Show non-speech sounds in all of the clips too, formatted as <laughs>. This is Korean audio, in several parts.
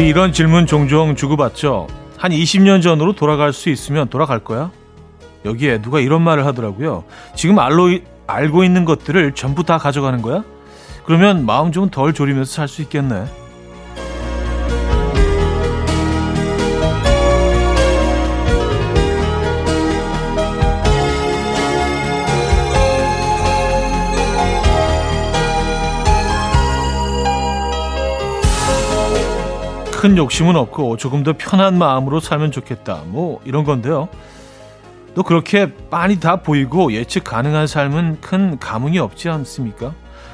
우리 이런 질문 종종 주고받죠. 한 20년 전으로 돌아갈 수 있으면 돌아갈 거야? 여기에 누가 이런 말을 하더라고요. 지금 알로, 알고 있는 것들을 전부 다 가져가는 거야? 그러면 마음 좀 덜 졸이면서 살 수 있겠네. 큰 욕심은 없고 조금 더 편한 마음으로 살면 좋겠다. 뭐 이런 건데요. 또 그렇게 빤히 다 보이고 예측 가능한 삶은 큰 감흥이 없지 않습니까?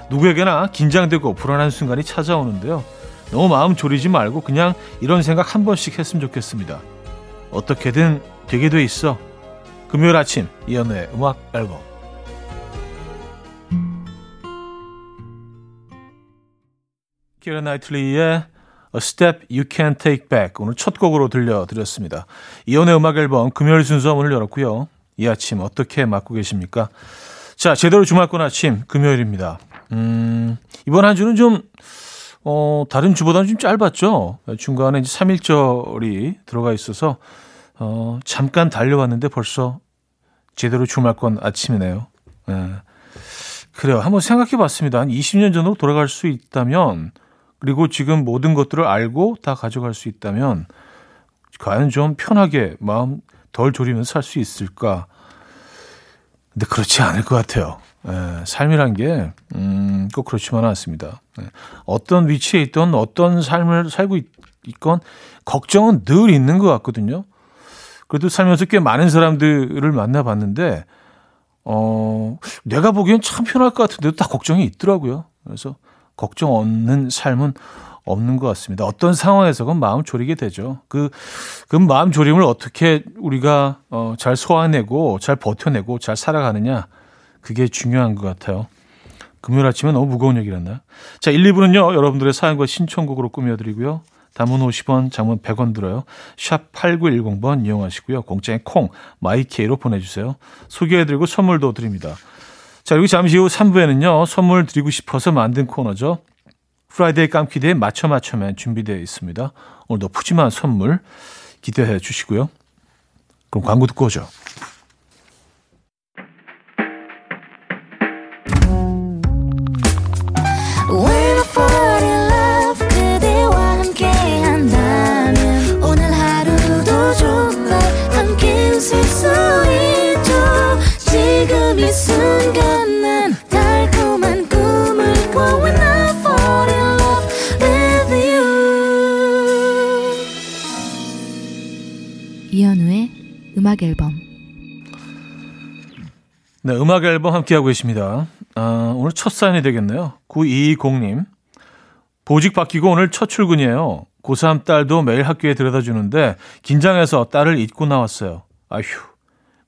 누구에게나 긴장되고 불안한 순간이 찾아오는데요. 너무 마음 졸이지 말고 그냥 이런 생각 한 번씩 했으면 좋겠습니다. 어떻게든 되게 돼 있어. 금요일 아침 이연의 음악 앨범 키라 나이틀리의 A Step You Can Take Back 오늘 첫 곡으로 들려드렸습니다. 이연의 음악 앨범 금요일 순서 문을 열었고요. 이 아침 어떻게 맞고 계십니까? 자, 제대로 주말권 아침 금요일입니다. 음, 이번 한 주는 좀 어, 다른 주보다는 좀 짧았죠. 중간에 이제 3일절이 들어가 있어서 어, 잠깐 달려왔는데 벌써 제대로 주말권 아침이네요. 네. 그래요. 한번 생각해 봤습니다. 한 20년 전으로 돌아갈 수 있다면 그리고 지금 모든 것들을 알고 다 가져갈 수 있다면 과연 좀 편하게 마음 덜 졸이면서 살 수 있을까? 근데 그렇지 않을 것 같아요. 에, 예, 삶이란 게, 음, 꼭 그렇지만은 않습니다. 에, 예, 어떤 위치에 있던 어떤 삶을 살고 있, 있건 걱정은 늘 있는 것 같거든요. 그래도 살면서 꽤 많은 사람들을 만나봤는데, 어, 내가 보기엔 참 편할 것 같은데도 다 걱정이 있더라고요. 그래서 걱정 없는 삶은 없는 것 같습니다. 어떤 상황에서건 마음 졸이게 되죠. 그, 그 마음 졸임을 어떻게 우리가 어, 잘 소화내고 잘 버텨내고 잘 살아가느냐. 그게 중요한 것 같아요. 금요일 아침에 너무 무거운 얘기였나요? 자, 1, 2부는요, 여러분들의 사연과 신청곡으로 꾸며드리고요. 단문 50원, 장문 100원 들어요. 샵 8910번 이용하시고요. 공짜의 콩, 마이케이로 보내주세요. 소개해드리고 선물도 드립니다. 자, 그리고 잠시 후 3부에는요, 선물 드리고 싶어서 만든 코너죠. Friday 깜키대에 맞춰 맞춰면 준비되어 있습니다. 오늘도 푸짐한 선물 기대해 주시고요. 그럼 광고 듣고 오죠. 음악 앨범 네, 음악 앨범 함께하고 계십니다. 아, 오늘 첫 사연이 되겠네요. 9220님. 보직 바뀌고 오늘 첫 출근이에요. 고3 딸도 매일 학교에 데려다 주는데 긴장해서 딸을 잊고 나왔어요. 아휴,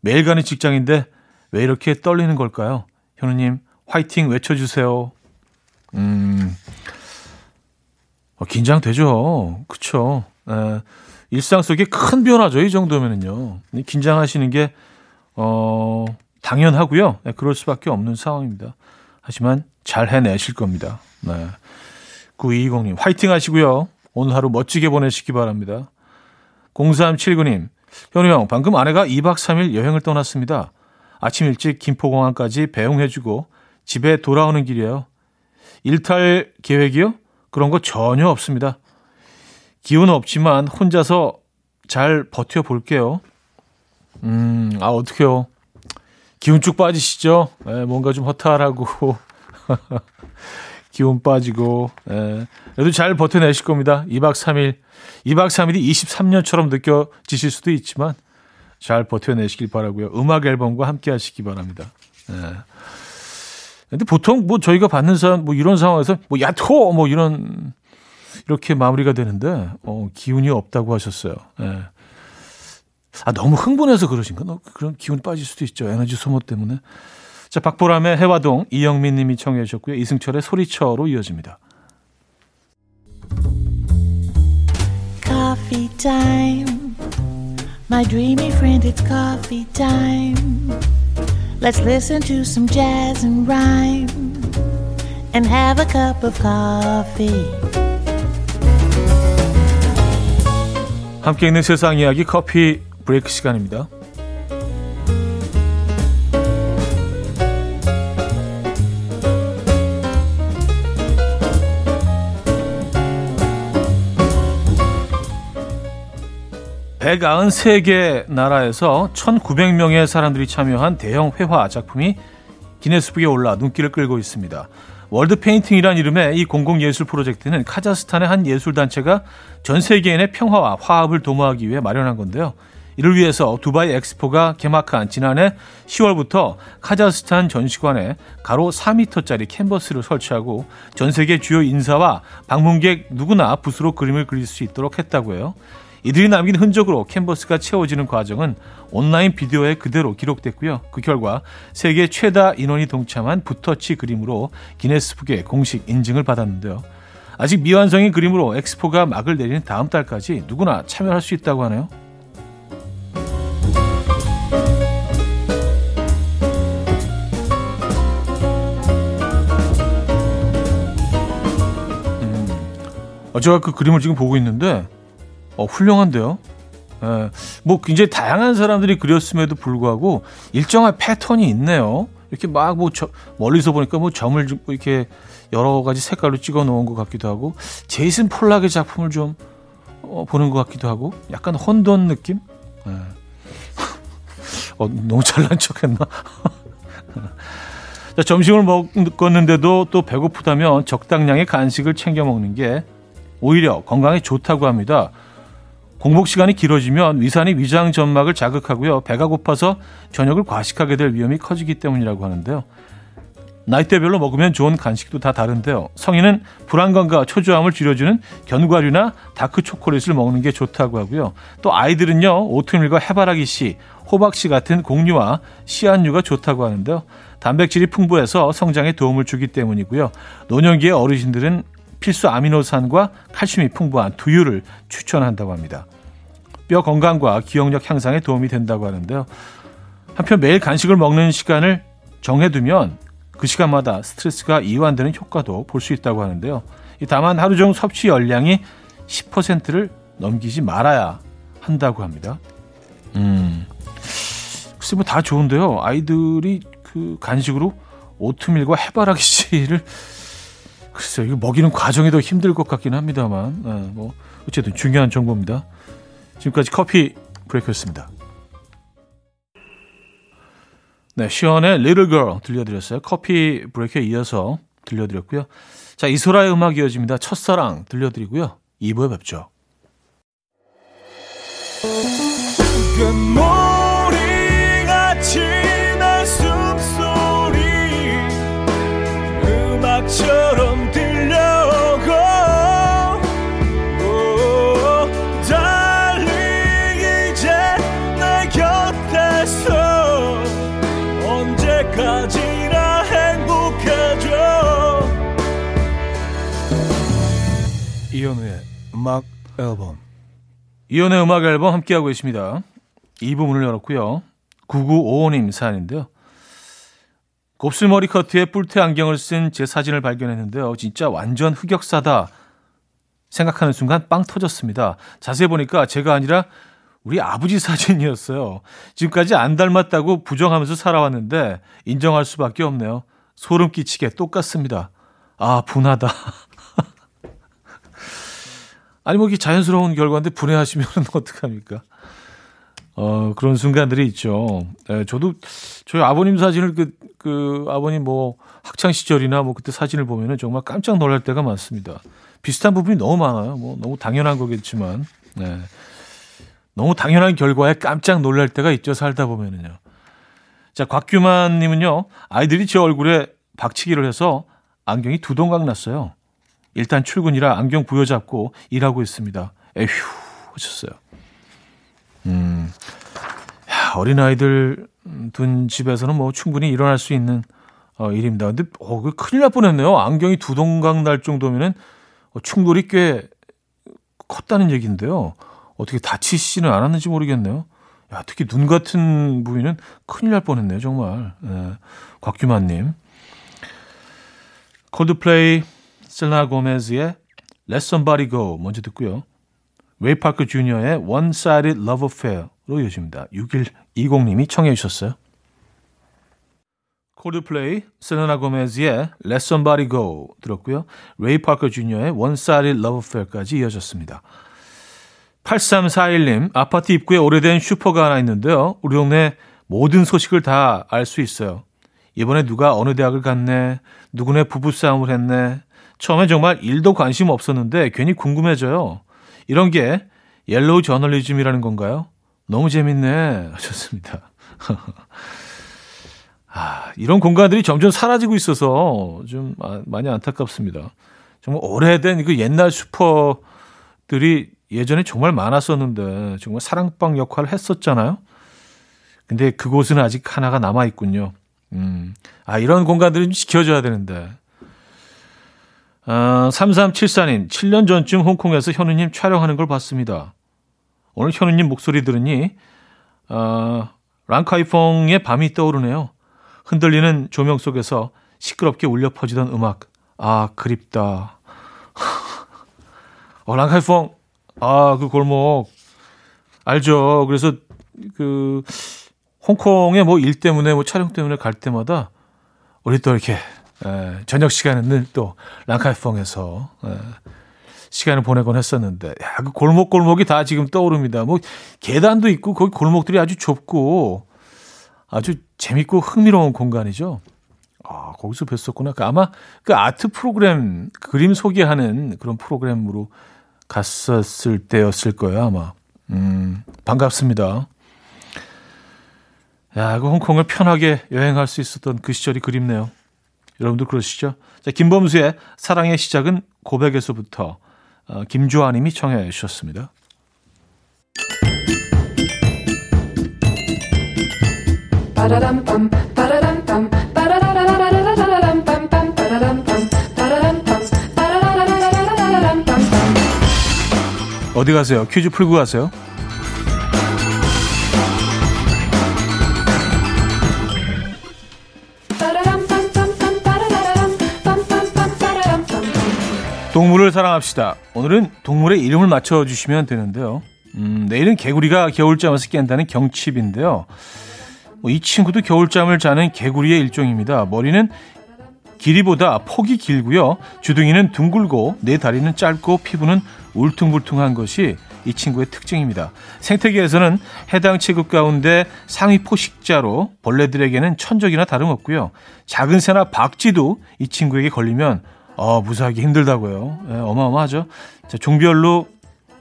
매일 가는 직장인데 왜 이렇게 떨리는 걸까요? 현우님, 화이팅 외쳐주세요. 음, 어, 긴장되죠. 그쵸. 에, 일상 속에 큰 변화죠. 이 정도면은요. 긴장하시는 게, 어, 당연하고요. 네, 그럴 수밖에 없는 상황입니다. 하지만 잘 해내실 겁니다. 네. 9220님, 화이팅 하시고요. 오늘 하루 멋지게 보내시기 바랍니다. 0379님, 현우 형, 방금 아내가 2박 3일 여행을 떠났습니다. 아침 일찍 김포공항까지 배웅해주고 집에 돌아오는 길이에요. 일탈 계획이요? 그런 거 전혀 없습니다. 기운 없지만 혼자서 잘 버텨 볼게요. 음, 아, 어떡해요. 기운 쭉 빠지시죠? 예, 뭔가 좀 허탈하고, <laughs> 기운 빠지고, 예. 그래도 잘 버텨내실 겁니다. 2박 3일. 2박 3일이 23년처럼 느껴지실 수도 있지만, 잘 버텨내시길 바라고요. 음악 앨범과 함께 하시기 바랍니다. 예. 근데 보통 뭐 저희가 받는 사람, 뭐 이런 상황에서 뭐 야토! 뭐 이런 이렇게 마무리가 되는데 어, 기운이 없다고 하셨어요. 예. 아 너무 흥분해서 그러신가? 너 그런 기운이 빠질 수도 있죠. 에너지 소모 때문에. 자 박보람의 해화동 이영민님이 청해 주셨고요. 이승철의 소리쳐로 이어집니다. Coffee time. My dreamy friend, it's coffee time. Let's listen to some jazz and rhyme and have a cup of coffee. 함께 있는 세상 이야기 커피 브레이크 시간입니다. (193개) 나라에서 (1900명의) 사람들이 참여한 대형 회화 작품이 기네스북에 올라 눈길을 끌고 있습니다. World Painting이란 이름의 이 공공예술 프로젝트는 카자흐스탄의 한 예술단체가 전 세계인의 평화와 화합을 도모하기 위해 마련한 건데요. 이를 위해서 두바이 엑스포가 개막한 지난해 10월부터 카자흐스탄 전시관에 가로 4m짜리 캔버스를 설치하고 전 세계 주요 인사와 방문객 누구나 붓으로 그림을 그릴 수 있도록 했다고 해요. 이들이 남긴 흔적으로 캔버스가 채워지는 과정은 온라인 비디오에 그대로 기록됐고요. 그 결과 세계 최다 인원이 동참한 붓터치 그림으로 기네스북에 공식 인증을 받았는데요. 아직 미완성인 그림으로 엑스포가 막을 내리는 다음 달까지 누구나 참여할 수 있다고 하네요. 음, 어, 제가 그 그림을 지금 보고 있는데 어, 훌륭한데요. 예, 뭐 굉장히 다양한 사람들이 그렸음에도 불구하고 일정한 패턴이 있네요. 이렇게 막 뭐 멀리서 보니까 뭐 점을 좀 이렇게 여러 가지 색깔로 찍어 놓은 것 같기도 하고 제이슨 폴락의 작품을 좀 어, 보는 것 같기도 하고 약간 혼돈 느낌? 예. <laughs> 어, 너무 잘난 척했나? <laughs> 자, 점심을 먹었는데도 또 배고프다면 적당량의 간식을 챙겨 먹는 게 오히려 건강에 좋다고 합니다. 공복 시간이 길어지면 위산이 위장 점막을 자극하고요. 배가 고파서 저녁을 과식하게 될 위험이 커지기 때문이라고 하는데요. 나이대별로 먹으면 좋은 간식도 다 다른데요. 성인은 불안감과 초조함을 줄여주는 견과류나 다크 초콜릿을 먹는 게 좋다고 하고요. 또 아이들은요, 오트밀과 해바라기 씨, 호박 씨 같은 곡류와 씨앗류가 좋다고 하는데요. 단백질이 풍부해서 성장에 도움을 주기 때문이고요. 노년기의 어르신들은 필수 아미노산과 칼슘이 풍부한 두유를 추천한다고 합니다. 뼈 건강과 기억력 향상에 도움이 된다고 하는데요. 한편 매일 간식을 먹는 시간을 정해두면 그 시간마다 스트레스가 이완되는 효과도 볼 수 있다고 하는데요. 다만 하루 중 섭취 열량이 10%를 넘기지 말아야 한다고 합니다. 음, 글쎄 뭐 다 좋은데요. 아이들이 그 간식으로 오트밀과 해바라기 씨를 글쎄요, 이거 먹이는 과정이 더 힘들 것 같긴 합니다만, 네, 뭐, 어쨌든 중요한 정보입니다. 지금까지 커피 브레이크였습니다. 네, 시원의 Little Girl 들려드렸어요. 커피 브레이크에 이어서 들려드렸고요. 자, 이소라의 음악 이어집니다. 첫사랑 들려드리고요. 2부에 뵙죠. 음악 앨범 이현우의 음악 앨범 함께하고 계십니다. 이 부분을 열었고요. 9955님 사연인데요. 곱슬머리 커트에 뿔테 안경을 쓴 제 사진을 발견했는데요. 진짜 완전 흑역사다 생각하는 순간 빵 터졌습니다. 자세히 보니까 제가 아니라 우리 아버지 사진이었어요. 지금까지 안 닮았다고 부정하면서 살아왔는데 인정할 수밖에 없네요. 소름 끼치게 똑같습니다. 아, 분하다. 아니 뭐 이게 자연스러운 결과인데 분해하시면 <laughs> 어떡합니까? 어, 그런 순간들이 있죠. 네, 저도 저희 아버님 사진을 그, 그 아버님 뭐 학창 시절이나 뭐 그때 사진을 보면은 정말 깜짝 놀랄 때가 많습니다. 비슷한 부분이 너무 많아요. 뭐 너무 당연한 거겠지만, 네. 너무 당연한 결과에 깜짝 놀랄 때가 있죠. 살다 보면은요. 자, 곽규만 님은요. 아이들이 제 얼굴에 박치기를 해서 안경이 두 동강 났어요. 일단 출근이라 안경 부여잡고 일하고 있습니다. 에휴 하셨어요. 음, 야, 어린 아이들 둔 집에서는 뭐 충분히 일어날 수 있는 어, 일입니다. 근데 어, 그 큰일 날 뻔했네요. 안경이 두 동강 날 정도면은 어, 충돌이 꽤 컸다는 얘기인데요. 어떻게 다치시는 않았는지 모르겠네요. 야, 특히 눈 같은 부위는 큰일 날 뻔했네요, 정말. 네. 곽규만님. 콜드플레이 셀레나 고메즈의 Let Somebody Go 먼저 듣고요. 레이 파커 주니어의 One Sided Love Affair로 이어집니다. 6120님이 청해 주셨어요. 콜드플레이, 셀레나 고메즈의 Let Somebody Go 들었고요. 레이 파커 주니어의 One Sided Love Affair까지 이어졌습니다. 8341님, 아파트 입구에 오래된 슈퍼가 하나 있는데요. 우리 동네 모든 소식을 다 알 수 있어요. 이번에 누가 어느 대학을 갔네, 누구네 부부싸움을 했네. 처음엔 정말 일도 관심 없었는데 괜히 궁금해져요. 이런 게 옐로우 저널리즘이라는 건가요? 너무 재밌네 <laughs> 하셨습니다. <laughs> 아, 이런 공간들이 점점 사라지고 있어서 좀 많이 안타깝습니다. 정말 오래된 그 옛날 슈퍼들이 예전에 정말 많았었는데 정말 사랑방 역할을 했었잖아요. 근데 그곳은 아직 하나가 남아 있군요. 음. 아, 이런 공간들은 좀 지켜줘야 되는데. 아, 3374님, 7년 전쯤 홍콩에서 현우님 촬영하는 걸 봤습니다. 오늘 현우님 목소리 들으니, 아, 랑카이퐁의 밤이 떠오르네요. 흔들리는 조명 속에서 시끄럽게 울려 퍼지던 음악. 아, 그립다. <laughs> 어, 랑카이퐁. 아, 그 골목. 알죠. 그래서 그, 홍콩에 뭐일 때문에 뭐 촬영 때문에 갈 때마다 우리 또 이렇게 에, 저녁 시간에는 또 랑카이펑에서 에, 시간을 보내곤 했었는데 야, 그 골목 골목이 다 지금 떠오릅니다. 뭐 계단도 있고 거기 골목들이 아주 좁고 아주 재밌고 흥미로운 공간이죠. 아, 거기서 뵀었구나. 그 아마 그 아트 프로그램 그림 소개하는 그런 프로그램으로 갔었을 때였을 거예요, 아마. 음, 반갑습니다. 야, 그 홍콩을 편하게 여행할 수 있었던 그 시절이 그립네요. 여러분도 그러시죠? 자, 김범수의 사랑의 시작은 고백에서부터 어, 김주아 님이 청해 주셨습니다. 어디 가세요? 퀴즈 풀고 가세요? 동물을 사랑합시다. 오늘은 동물의 이름을 맞춰주시면 되는데요. 음, 내일은 개구리가 겨울잠에서 깬다는 경칩인데요. 뭐 이 친구도 겨울잠을 자는 개구리의 일종입니다. 머리는 길이보다 폭이 길고요. 주둥이는 둥글고 네 다리는 짧고 피부는 울퉁불퉁한 것이 이 친구의 특징입니다. 생태계에서는 해당 체급 가운데 상위 포식자로 벌레들에게는 천적이나 다름없고요. 작은 새나 박쥐도 이 친구에게 걸리면 어, 무사하기 힘들다고요. 예, 어마어마하죠. 자, 종별로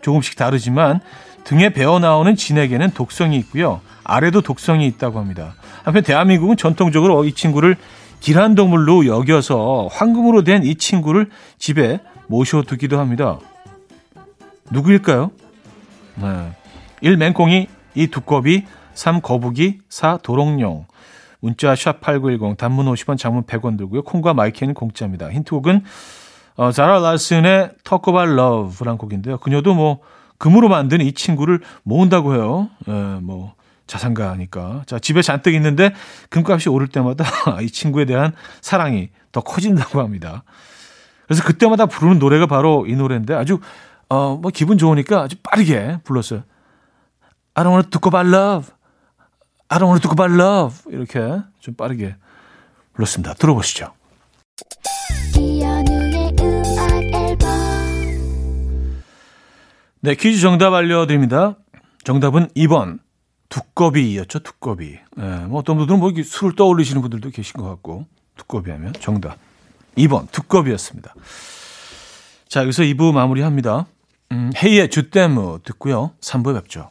조금씩 다르지만 등에 배어 나오는 진에게는 독성이 있고요. 아래도 독성이 있다고 합니다. 한편 대한민국은 전통적으로 이 친구를 길한 동물로 여겨서 황금으로 된 이 친구를 집에 모셔두기도 합니다. 누구일까요? 네. 1. 맹꽁이, 2. 두꺼비, 3. 거북이, 4. 도롱뇽. 문자 샵 8910 단문 50원 장문 100원 들고요. 콩과 my K는 공짜입니다. 힌트곡은 어, 자라 라슨의 About Love란 곡인데요. 그녀도 뭐 금으로 만든 이 친구를 모은다고 해요. 예, 뭐 자산가니까. 자, 집에 잔뜩 있는데 금값이 오를 때마다 <laughs> 이 친구에 대한 사랑이 더 커진다고 합니다. 그래서 그때마다 부르는 노래가 바로 이 노래인데 아주 어, 뭐 기분 좋으니까 아주 빠르게 불렀어요. I don't want to talk about love. I don't want to talk about love. 이렇게 좀 빠르게 불렀습니다. 들어보시죠. 네, 퀴즈 정답 알려드립니다. 정답은 2번. 두꺼비였죠, 두꺼비. 네, 뭐 어떤 분들은 뭐 술을 떠올리시는 분들도 계신 것 같고, 두꺼비 하면 정답. 2번, 두꺼비였습니다. 자, 여기서 2부 마무리합니다. 음, 헤이의 주댐무 듣고요. 3부에 뵙죠.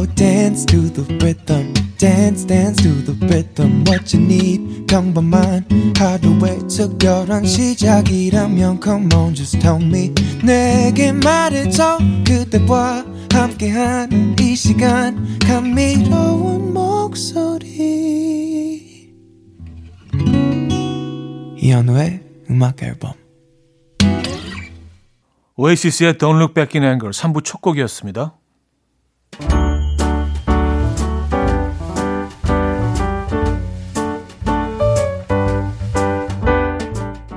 Will dance to the rhythm. Dance, dance to the rhythm. What you need, 평범한 하루의 특별한 시작이라면 Come on, just tell me. 내게 말해줘 그대와 함께한 이 시간 감미로운 목소리. 이현우의 음악 앨범. 오에시스의 Don't Look Back in Anger 3부 첫 곡이었습니다.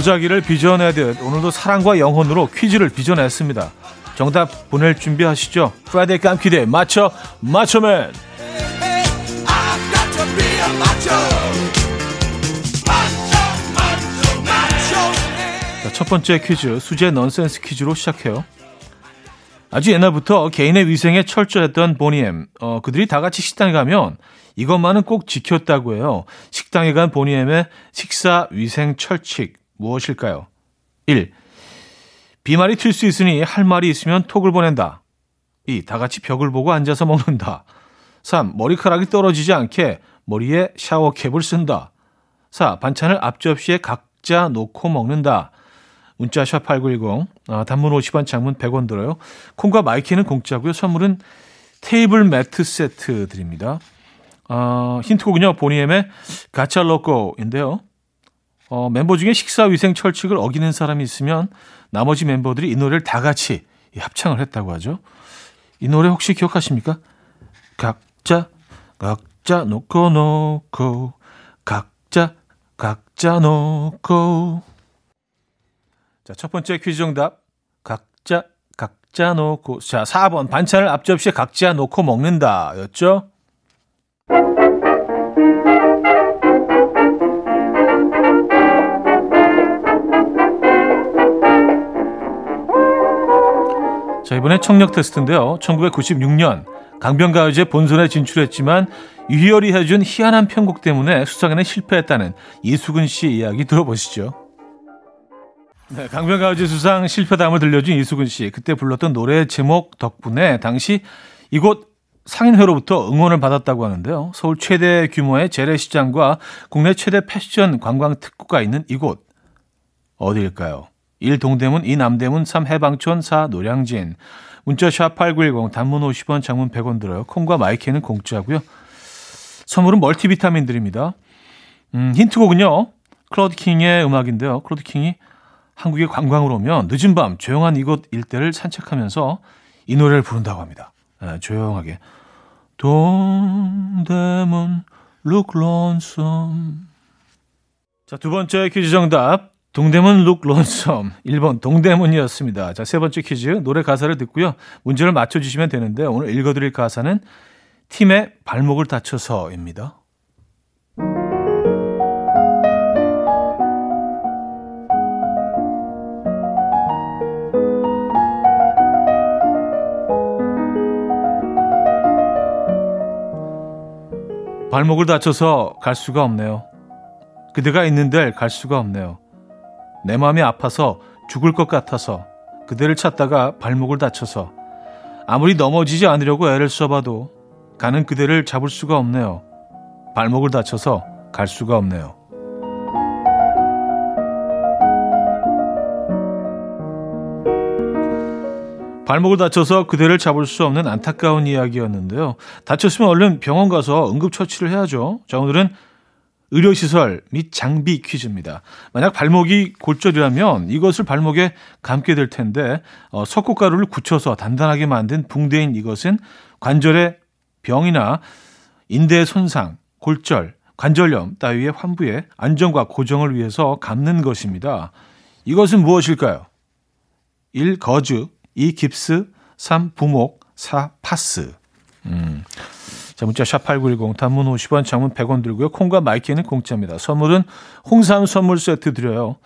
도자기를 빚어내듯 오늘도 사랑과 영혼으로 퀴즈를 빚어냈습니다. 정답 보낼 준비하시죠. Friday 깜퀴데이 맞춰 맞춰맨 자, 첫 번째 퀴즈 수제 넌센스 퀴즈로 시작해요. 아주 옛날부터 개인의 위생에 철저했던 보니엠. 어, 그들이 다 같이 식당에 가면 이것만은 꼭 지켰다고 해요. 식당에 간 보니엠의 식사 위생 철칙. 무엇일까요? 1. 비말이 튈 수 있으니 할 말이 있으면 톡을 보낸다. 2. 다 같이 벽을 보고 앉아서 먹는다. 3. 머리카락이 떨어지지 않게 머리에 샤워캡을 쓴다. 4. 반찬을 앞접시에 각자 놓고 먹는다. 문자 샵8910 아, 단문 50원 장문 100원 들어요. 콩과 my K는 공짜고요. 선물은 테이블 매트 세트 드립니다. 어, 힌트곡은요. 보니엠의 가차 로꼬인데요. 어, 멤버 중에 식사 위생 철칙을 어기는 사람이 있으면 나머지 멤버들이 이 노래를 다 같이 합창을 했다고 하죠. 이 노래 혹시 기억하십니까? 각자 각자 놓고 놓고 각자 각자 놓고 자, 첫 번째 퀴즈 정답. 각자 각자 놓고 자, 4번 반찬을 앞접시에 각자 놓고 먹는다. 였죠? 이번에 청력 테스트인데요. 1996년 강변가요제 본선에 진출했지만 유희열이 해준 희한한 편곡 때문에 수상에는 실패했다는 이수근 씨 이야기 들어보시죠. 네, 강변가요제 수상 실패담을 들려준 이수근 씨. 그때 불렀던 노래 제목 덕분에 당시 이곳 상인회로부터 응원을 받았다고 하는데요. 서울 최대 규모의 재래시장과 국내 최대 패션 관광 특구가 있는 이곳. 어디일까요? 1 동대문, 2 남대문, 3 해방촌, 4 노량진. 문자 샵8910 단문 50원, 장문 100원 들어요. 콩과 my K는 공짜고요. 선물은 멀티비타민 드립니다. 음, 힌트곡은요. 클로드 킹의 음악인데요. 클로드 킹이 한국에 관광을 오면 늦은 밤 조용한 이곳 일대를 산책하면서 이 노래를 부른다고 합니다. 네, 조용하게. 동대문 look. 자, 두 번째 퀴즈 정답. Don't That Moon Look Lonesome 1번 동대문이었습니다. 자, 세 번째 퀴즈 노래 가사를 듣고요. 문제를 맞춰 주시면 되는데 오늘 읽어 드릴 가사는 팀의 발목을 다쳐서입니다. 발목을 다쳐서 갈 수가 없네요. 그대가 있는 데갈 수가 없네요. 내 마음이 아파서 죽을 것 같아서 그대를 찾다가 발목을 다쳐서 아무리 넘어지지 않으려고 애를 써봐도 가는 그대를 잡을 수가 없네요. 발목을 다쳐서 갈 수가 없네요. 발목을 다쳐서 그대를 잡을 수 없는 안타까운 이야기였는데요. 다쳤으면 얼른 병원 가서 응급처치를 해야죠. 자, 오늘은 의료시설 및 장비 퀴즈입니다. 만약 발목이 골절이라면 이것을 발목에 감게 될 텐데 어, 석고가루를 굳혀서 단단하게 만든 붕대인 이것은 관절의 병이나 인대 손상, 골절, 관절염 따위의 환부의 안정과 고정을 위해서 감는 것입니다. 이것은 무엇일까요? 1. 거즈 2. 깁스 3. 부목 4. 파스 음. 자, 문자 샵8910 단문 50원, 장문 100원 들고요. 콩과 my K는 공짜입니다. 선물은 홍삼 선물 세트 드려요.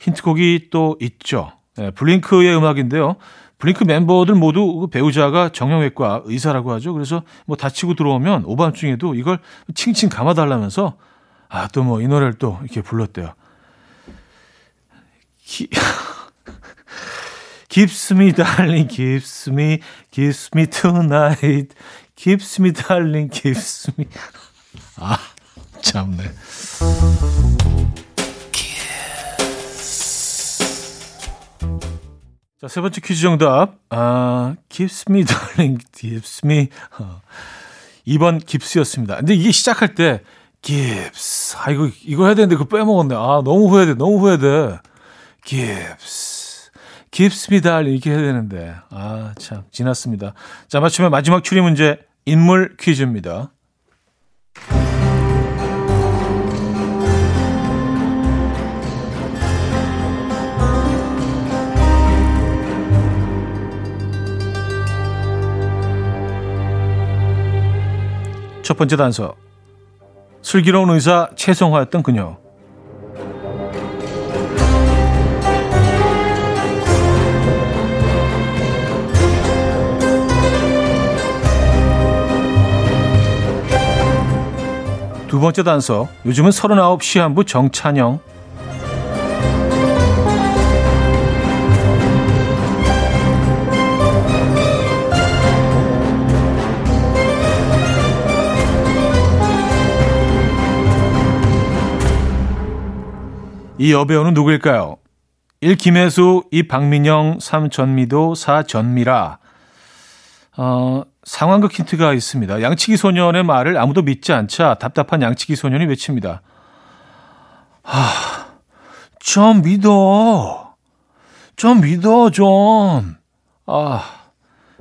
힌트곡이 또 있죠. 네, 블링크의 음악인데요. 블링크 멤버들 모두 그 배우자가 정형외과 의사라고 하죠. 그래서 뭐 다치고 들어오면 오밤중에도 이걸 칭칭 감아달라면서 아, 또 뭐 이 노래를 또 이렇게 불렀대요. 기... <laughs> Gives me darling. Gives me darling, gives me. 아, 참네. 자, 세 번째 퀴즈 정답. 아, gives me darling, gives me. 어, 2번 깁스였습니다. 근데 이게 시작할 때 gives. 아, 이거 이거 해야 되는데 그거 빼먹었네. 아, 너무 후회돼. 너무 후회돼. gives me darling 이렇게 해야 되는데. 아, 참 지났습니다. 자, 맞추면 마지막 추리 문제 인물 퀴즈입니다. 첫 번째 단서. 슬기로운 의사 최성화였던 그녀. 두 번째 단서. 요즘은 39 시한부 정찬영. 이 여배우는 누구일까요? 1. 김혜수, 2. 박민영, 3. 전미도, 4. 전미라. 어, 상황극 힌트가 있습니다. 양치기 소년의 말을 아무도 믿지 않자 답답한 양치기 소년이 외칩니다. 아, 좀 믿어. 좀 믿어, 좀. 아,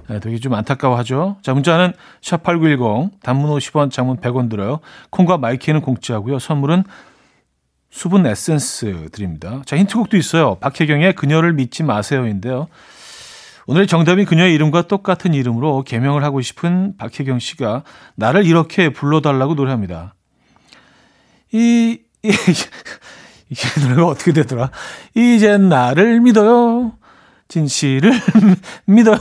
네, 되게 좀 안타까워하죠. 자, 문자는 샵8910, 단문 50원, 장문 100원 들어요. 콩과 my K는 공짜고요. 선물은 수분 에센스 드립니다. 자, 힌트곡도 있어요. 박혜경의 그녀를 믿지 마세요인데요. 오늘 정답인 그녀의 이름과 똑같은 이름으로 개명을 하고 싶은 박혜경 씨가 나를 이렇게 불러달라고 노래합니다. 이, 이, <laughs> 이 노래가 어떻게 되더라? 이젠 나를 믿어요. 진실을 <laughs> 믿어요.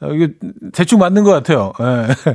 어, 이게 대충 맞는 것 같아요. 네.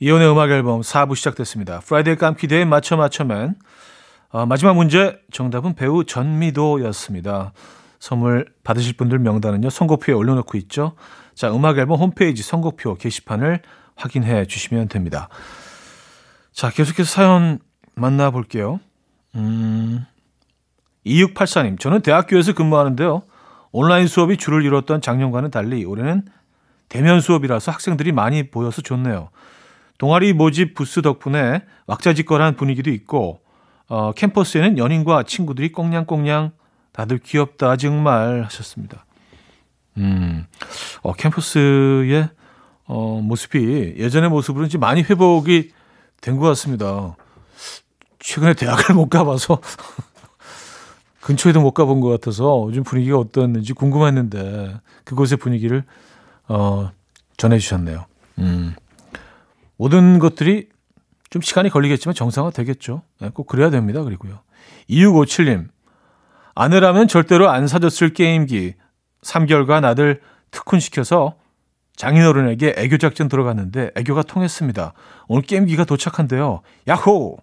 이현우의 음악 앨범 4부 시작됐습니다. Friday 깜퀴데이 맞춰 맞춰맨 어, 마지막 문제 정답은 배우 전미도였습니다. 선물 받으실 분들 명단은요. 선곡표에 올려놓고 있죠. 자, 음악 앨범 홈페이지 선곡표 게시판을 확인해 주시면 됩니다. 자, 계속해서 사연 만나볼게요. 음, 2684님, 저는 대학교에서 근무하는데요. 온라인 수업이 주를 이뤘던 작년과는 달리 올해는 대면 수업이라서 학생들이 많이 보여서 좋네요. 동아리 모집 부스 덕분에 왁자지껄한 분위기도 있고 어, 캠퍼스에는 연인과 친구들이 꽁냥꽁냥 다들 귀엽다 정말 하셨습니다. 음, 어, 캠퍼스의 어, 모습이 예전의 모습으로 이제 많이 회복이 된 것 같습니다. 최근에 대학을 못 가봐서 <laughs> 근처에도 못 가본 것 같아서 요즘 분위기가 어떻는지 궁금했는데 그곳의 분위기를 어, 전해주셨네요. 음. 모든 것들이 좀 시간이 걸리겠지만 정상화 되겠죠. 네, 꼭 그래야 됩니다. 그리고요. 2657님. 아내라면 절대로 안 사줬을 게임기 3개월간 아들 특훈시켜서 장인어른에게 애교 작전 들어갔는데 애교가 통했습니다. 오늘 게임기가 도착한대요. 야호!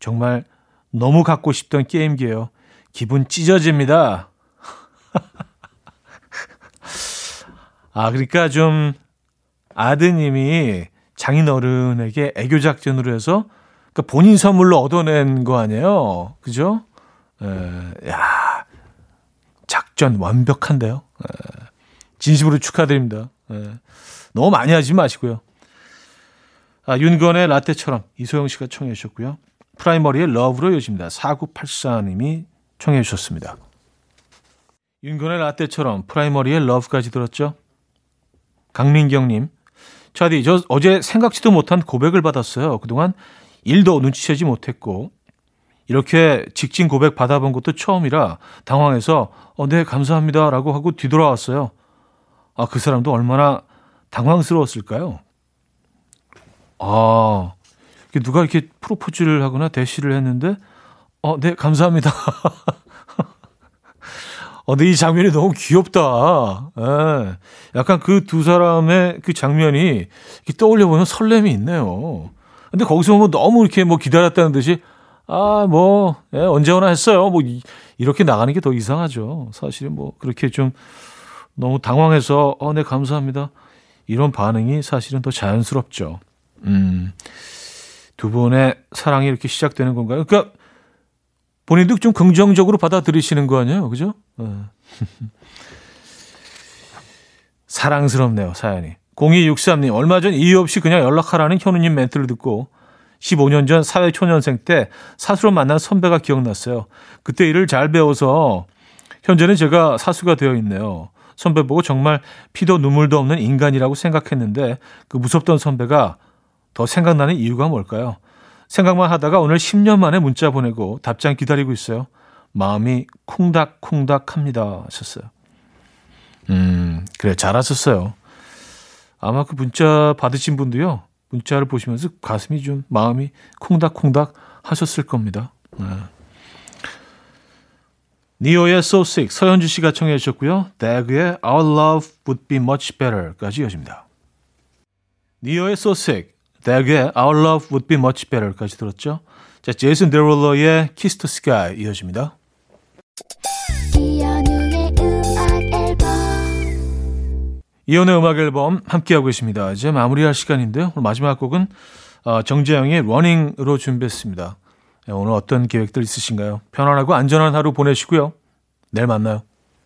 정말 너무 갖고 싶던 게임기예요. 기분 찢어집니다. <laughs> 아, 그러니까 좀 아드님이 장인어른에게 애교 작전으로 해서 그러니까 본인 선물로 얻어낸 거 아니에요. 그죠? 에, 야, 작전 완벽한데요. 에, 진심으로 축하드립니다. 에, 너무 많이 하지 마시고요. 아, 윤건의 라떼처럼 이소영 씨가 청해 주셨고요. 프라이머리의 Love로 이어집니다. 4984님이 청해 주셨습니다. 윤건의 라떼처럼 프라이머리의 Love까지 들었죠. 강민경님, 차디, 저 어제 생각지도 못한 고백을 받았어요. 그동안 일도 눈치채지 못했고, 이렇게 직진 고백 받아본 것도 처음이라 당황해서, 어, 네, 감사합니다. 라고 하고 뒤돌아왔어요. 아, 그 사람도 얼마나 당황스러웠을까요? 아, 누가 이렇게 프로포즈를 하거나 대시를 했는데, 어, 네, 감사합니다. <laughs> 어, 근데 이 장면이 너무 귀엽다. 예. 약간 그 두 사람의 그 장면이 떠올려 보면 설렘이 있네요. 근데 거기서 뭐 너무 이렇게 뭐 기다렸다는 듯이 아, 뭐, 예, 언제 오나 했어요. 뭐, 이, 이렇게 나가는 게 더 이상하죠. 사실은 뭐, 그렇게 좀 너무 당황해서, 어, 네, 감사합니다. 이런 반응이 사실은 더 자연스럽죠. 음, 두 분의 사랑이 이렇게 시작되는 건가요? 그러니까 본인도 좀 긍정적으로 받아들이시는 거 아니에요? 그죠? 네. <laughs> 사랑스럽네요, 사연이. 0263님, 얼마 전 이유 없이 그냥 연락하라는 현우님 멘트를 듣고 15년 전 사회초년생 때 사수로 만난 선배가 기억났어요. 그때 일을 잘 배워서 현재는 제가 사수가 되어 있네요. 선배 보고 정말 피도 눈물도 없는 인간이라고 생각했는데 그 무섭던 선배가 더 생각나는 이유가 뭘까요? 생각만 하다가 오늘 10년 만에 문자 보내고 답장 기다리고 있어요. 마음이 콩닥콩닥 합니다. 하셨어요. 음, 그래, 잘하셨어요. 아마 그 문자 받으신 분도요, 문자를 보시면서 가슴이 좀, 마음이 콩닥콩닥 하셨을 겁니다. 네. 니오의 So Sick, 서현주 씨가 청해 주셨고요. 대그의 Our Love Would Be Much Better까지 이어집니다. 니오의 So Sick, 대그의 Our Love Would Be Much Better까지 들었죠. 자, 제이슨 데롤러의 Kiss the Sky 이어집니다. 이연의 음악 앨범 함께하고 계십니다. 이제 마무리할 시간인데요. 오늘 마지막 곡은 어, 정재영의 러닝으로 준비했습니다. 네, 오늘 어떤 계획들 있으신가요? 편안하고 안전한 하루 보내시고요. 내일 만나요.